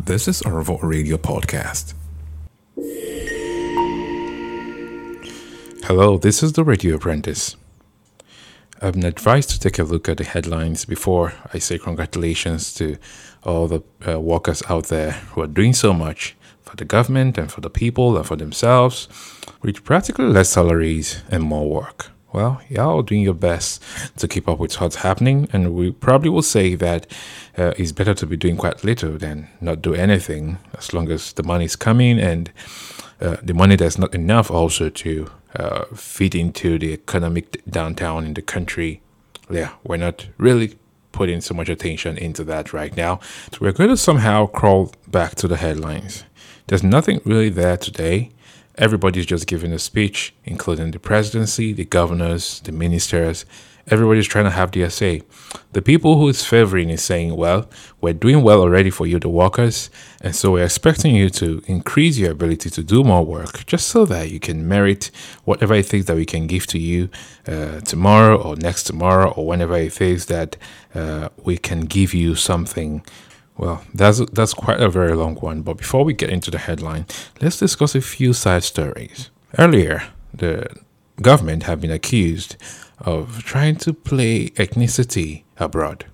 This is Arvo Radio Podcast. Hello, this is the Radio Apprentice. I've been advised to take a look at the headlines before I say congratulations to all the uh, workers out there who are doing so much for the government and for the people and for themselves with practically less salaries and more work. Well, y'all are doing your best to keep up with what's happening, and we probably will say that uh, it's better to be doing quite little than not do anything as long as the money is coming and uh, the money that's not enough also to uh, feed into the economic downtown in the country. Yeah, we're not really putting so much attention into that right now. So we're going to somehow crawl back to the headlines. There's nothing really there today. Everybody's just giving a speech, including the presidency, the governors, the ministers. Everybody's trying to have their say. The people who is favoring is saying, well, we're doing well already for you, the workers, and so we're expecting you to increase your ability to do more work just so that you can merit whatever it is that we can give to you uh, tomorrow or next tomorrow or whenever it is that uh, we can give you something well, that's that's quite a very long one, but before we get into the headline, let's discuss a few side stories. Earlier, the government have been accused of trying to play ethnicity abroad.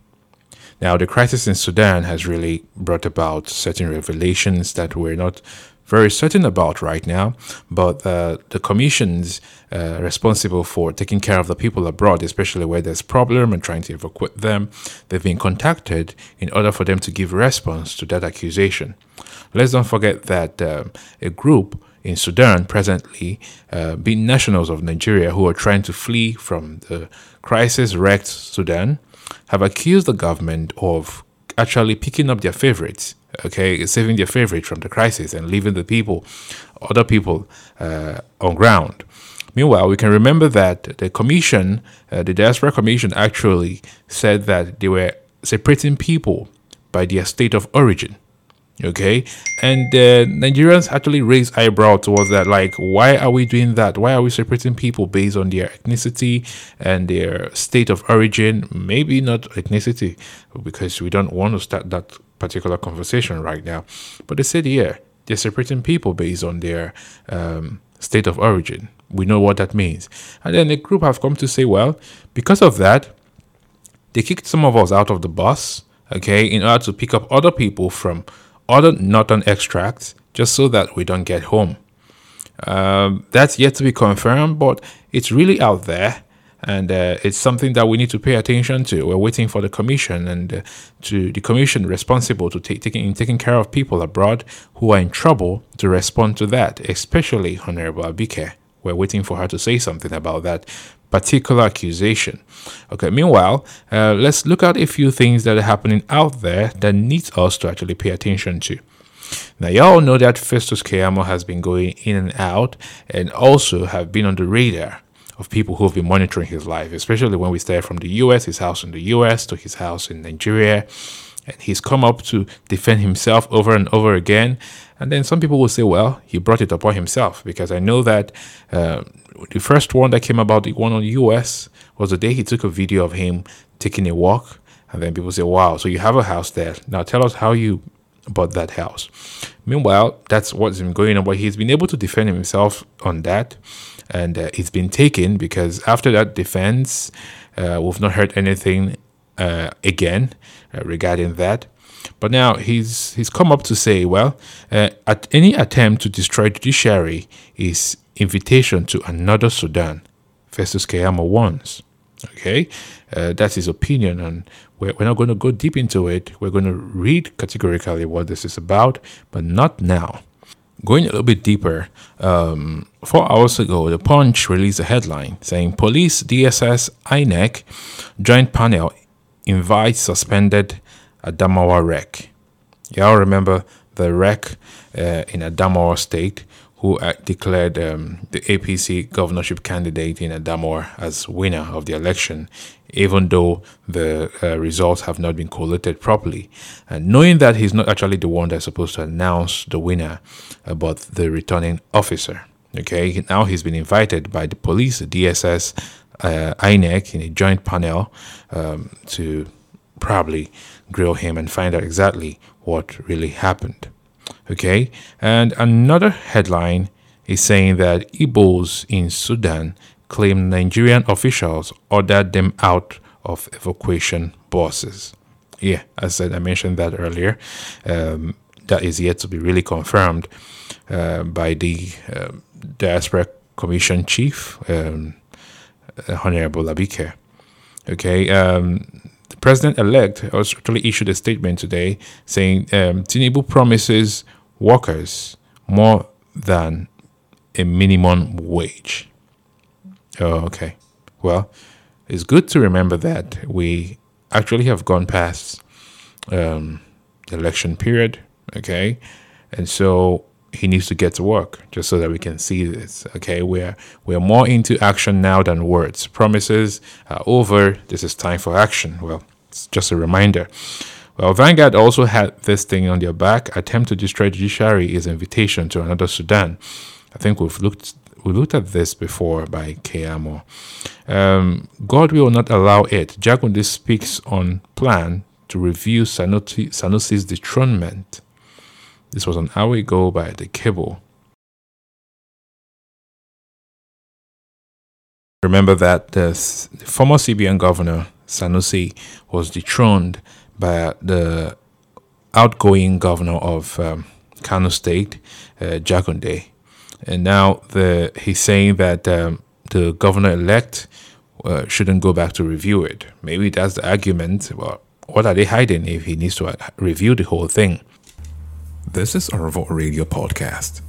Now, the crisis in Sudan has really brought about certain revelations that we're not very certain about right now, but uh, the commissions uh, responsible for taking care of the people abroad, especially where there's problem and trying to evacuate them, they've been contacted in order for them to give response to that accusation. Let's don't forget that uh, a group in Sudan presently, uh, being nationals of Nigeria who are trying to flee from the crisis-wrecked Sudan, have accused the government of actually picking up their favorites okay, saving their favorite from the crisis and leaving the people, other people, uh, on ground. Meanwhile, we can remember that the commission, uh, the diaspora commission, actually said that they were separating people by their state of origin. Okay, and uh, Nigerians actually raised eyebrow towards that. Like, why are we doing that? Why are we separating people based on their ethnicity and their state of origin? Maybe not ethnicity, because we don't want to start that particular conversation right now. But they said, yeah, they're separating people based on their um, state of origin. We know what that means. And then the group have come to say, well, because of that, they kicked some of us out of the bus, okay, in order to pick up other people from other northern extracts just so that we don't get home. Um, that's yet to be confirmed, but it's really out there and uh, it's something that we need to pay attention to. We're waiting for the commission and uh, to the commission responsible to take taking taking care of people abroad who are in trouble to respond to that, especially Honorable Abike. We're waiting for her to say something about that particular accusation. Okay. Meanwhile, uh, let's look at a few things that are happening out there that needs us to actually pay attention to. Now, y'all know that Festus Keyamo has been going in and out and also have been on the radar of people who have been monitoring his life, especially when we start from the US, his house in the US, to his house in Nigeria. And he's come up to defend himself over and over again. And then some people will say, well, he brought it upon himself because I know that uh, the first one that came about, the one on the US, was the day he took a video of him taking a walk. And then people say, wow, so you have a house there. Now tell us how you bought that house. Meanwhile, that's what's been going on, but he's been able to defend himself on that and uh, it's been taken because after that defense, uh, we've not heard anything uh, again uh, regarding that. But now he's he's come up to say, well, uh, at any attempt to destroy judiciary is invitation to another Sudan. Festus Keyamo wants. Okay, uh, that's his opinion, and we're, we're not going to go deep into it. We're going to read categorically what this is about, but not now. Going a little bit deeper, um, four hours ago, The Punch released a headline saying Police, DSS, INEC joint panel invites suspended Adamawa REC. Y'all remember the REC uh, in Adamawa State who uh, declared um, the APC governorship candidate in Adamawa as winner of the election, even though the uh, results have not been collated properly. And knowing that he's not actually the one that's supposed to announce the winner, uh, but the returning officer. Okay, now he's been invited by the police, the DSS, uh, INEC in a joint panel um, to probably grill him and find out exactly what really happened. Okay, and another headline is saying that Igbos in Sudan claim Nigerian officials ordered them out of evacuation buses. Yeah, as I said, I mentioned that earlier, um, that is yet to be really confirmed uh, by the uh, Diaspora Commission Chief, um, Honorable Abike. Okay, um, the president elect actually issued a statement today saying um, Tinubu promises workers more than a minimum wage. Oh, okay. Well, it's good to remember that we actually have gone past um, the election period, okay? And so he needs to get to work just so that we can see this. Okay, we're we're more into action now than words. Promises are over. This is time for action. Well, it's just a reminder. Well, Vanguard also had this thing on their back. Attempt to destroy judiciary is invitation to another Sudan. I think we've looked we looked at this before by Keyamo. Um, God will not allow it. Jagunde speaks on plan to review Sanusi, Sanusi's dethronement. This was an hour ago by the cable. Remember that the former CBN governor, Sanusi, was dethroned by the outgoing governor of um, Kano State, uh, Jagunde. And now the, he's saying that um, the governor elect uh, shouldn't go back to review it. Maybe that's the argument. Well, what are they hiding if he needs to uh, review the whole thing? This is Arvo Radio Podcast.